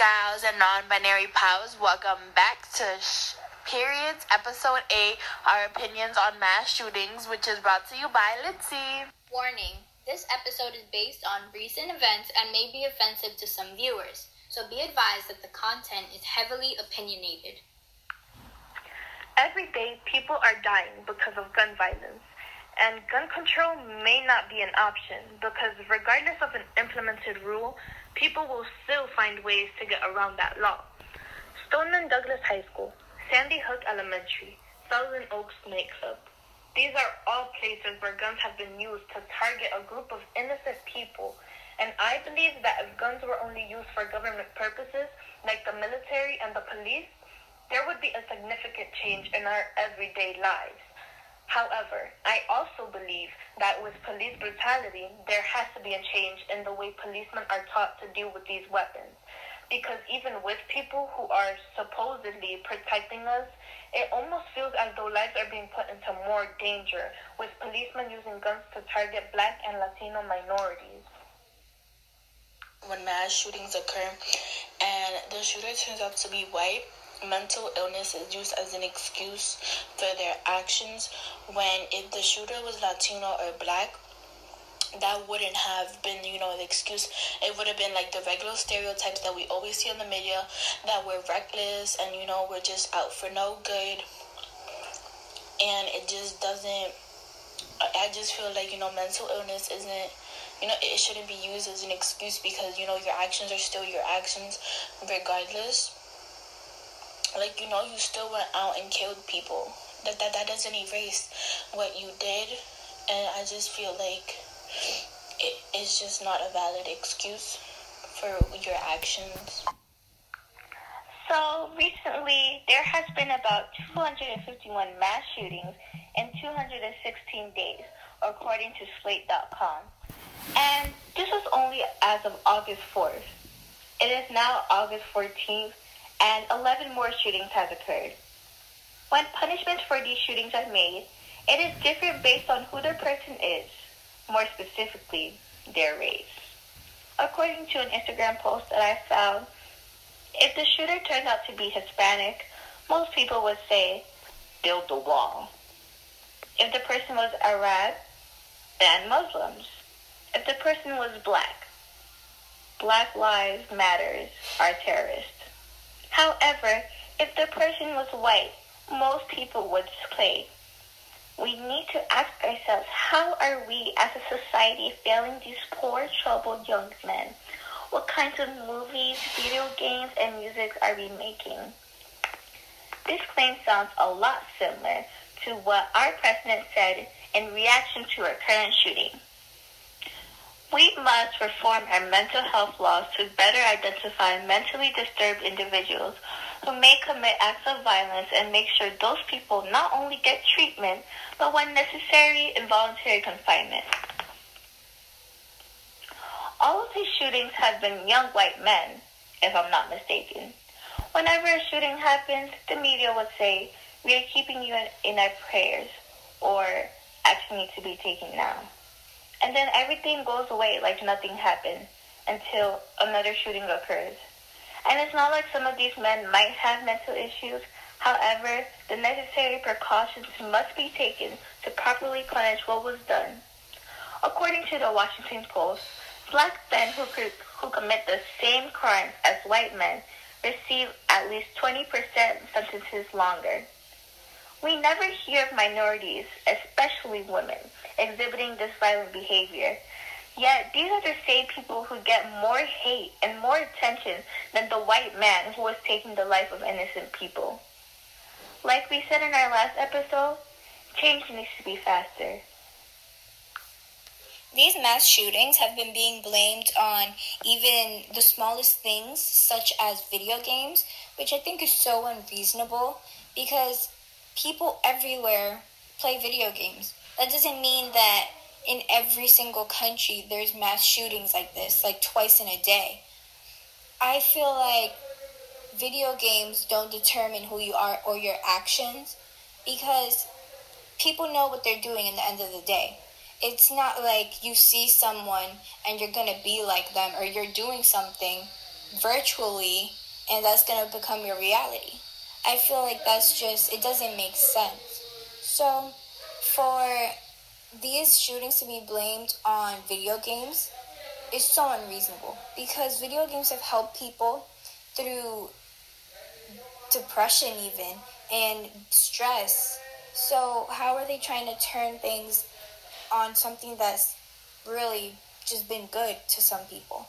gals, and non binary pals. Welcome back to Sh- Periods, Episode 8 Our Opinions on Mass Shootings, which is brought to you by Litzy. Warning this episode is based on recent events and may be offensive to some viewers, so be advised that the content is heavily opinionated. Every day, people are dying because of gun violence. And gun control may not be an option because, regardless of an implemented rule, people will still find ways to get around that law. Stoneman Douglas High School, Sandy Hook Elementary, Thousand Oaks Nightclub. These are all places where guns have been used to target a group of innocent people. And I believe that if guns were only used for government purposes, like the military and the police, there would be a significant change in our everyday lives. However, I also believe that with police brutality, there has to be a change in the way policemen are taught to deal with these weapons. Because even with people who are supposedly protecting us, it almost feels as though lives are being put into more danger with policemen using guns to target black and Latino minorities. When mass shootings occur and the shooter turns out to be white, mental illness is used as an excuse for their actions when if the shooter was Latino or black, that wouldn't have been, you know, the excuse. It would have been like the regular stereotypes that we always see in the media that we're reckless and, you know, we're just out for no good. And it just doesn't, I just feel like, you know, mental illness isn't, you know, it shouldn't be used as an excuse because, you know, your actions are still your actions regardless like you know you still went out and killed people that that, that doesn't erase what you did and i just feel like it is just not a valid excuse for your actions So recently, there has been about 251 mass shootings in 216 days, according to Slate.com. And this was only as of August 4th. It is now August 14th, and 11 more shootings have occurred. When punishments for these shootings are made, it is different based on who the person is, more specifically, their race. According to an Instagram post that I found, if the shooter turned out to be Hispanic, most people would say, build the wall. If the person was Arab, ban Muslims. If the person was black, Black Lives Matters are terrorists. However, if the person was white, most people would say, we need to ask ourselves, how are we as a society failing these poor, troubled young men? What kinds of movies, video games, and music are we making? This claim sounds a lot similar to what our president said in reaction to a current shooting. We must reform our mental health laws to better identify mentally disturbed individuals who may commit acts of violence and make sure those people not only get treatment, but when necessary, involuntary confinement. All of these shootings have been young white men, if I'm not mistaken. Whenever a shooting happens, the media would say, we are keeping you in, in our prayers, or action needs to be taken now. And then everything goes away like nothing happened until another shooting occurs. And it's not like some of these men might have mental issues. However, the necessary precautions must be taken to properly punish what was done. According to the Washington Post, black men who, who commit the same crimes as white men receive at least 20% sentences longer. We never hear of minorities, especially women, exhibiting this violent behavior. Yet these are the same people who get more hate and more attention than the white man who was taking the life of innocent people. Like we said in our last episode, change needs to be faster. These mass shootings have been being blamed on even the smallest things, such as video games, which I think is so unreasonable because people everywhere play video games. That doesn't mean that in every single country there's mass shootings like this, like twice in a day. I feel like video games don't determine who you are or your actions because people know what they're doing in the end of the day. It's not like you see someone and you're gonna be like them or you're doing something virtually and that's going to become your reality. I feel like that's just, it doesn't make sense. So, for these shootings to be blamed on video games is so unreasonable because video games have helped people through depression, even and stress. So, how are they trying to turn things on something that's really just been good to some people?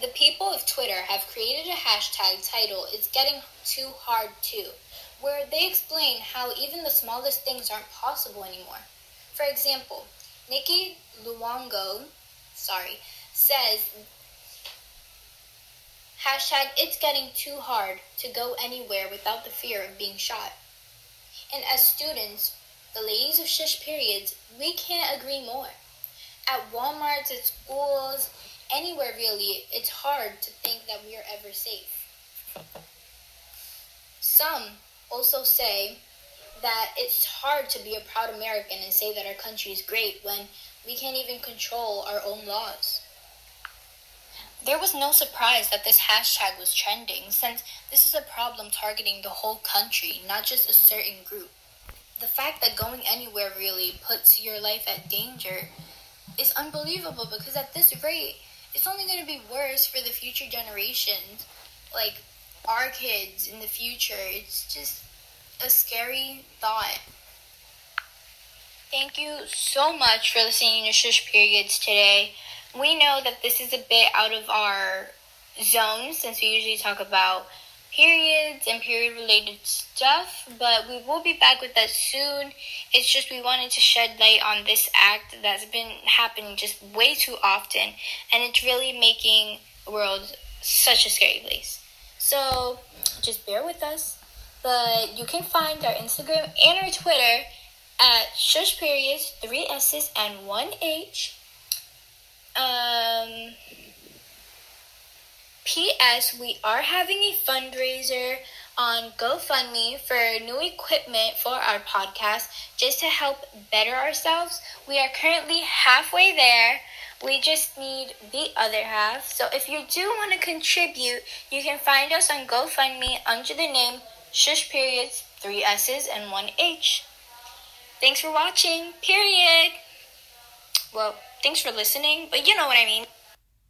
The people of Twitter have created a hashtag title It's Getting Too Hard Too, where they explain how even the smallest things aren't possible anymore. For example, Nikki Luongo, sorry, says hashtag It's Getting Too Hard to Go Anywhere Without the Fear of Being Shot. And as students, the ladies of shush periods, we can't agree more. At Walmarts, at schools, anywhere really, it's hard to think that we are ever safe. Some also say that it's hard to be a proud American and say that our country is great when we can't even control our own laws. There was no surprise that this hashtag was trending since this is a problem targeting the whole country, not just a certain group. The fact that going anywhere really puts your life at danger is unbelievable because at this rate, it's only going to be worse for the future generations. Like our kids in the future. It's just a scary thought. Thank you so much for listening to Shush Periods today. We know that this is a bit out of our zone since we usually talk about periods and period related stuff, but we will be back with that soon. It's just we wanted to shed light on this act that's been happening just way too often, and it's really making the world such a scary place. So just bear with us. But you can find our Instagram and our Twitter at shush periods, three S's and one H. Um, P.S. We are having a fundraiser on GoFundMe for new equipment for our podcast just to help better ourselves. We are currently halfway there. We just need the other half. So if you do want to contribute, you can find us on GoFundMe under the name Shush Periods, three S's and one H. Thanks for watching, period. Well, thanks for listening, but you know what I mean.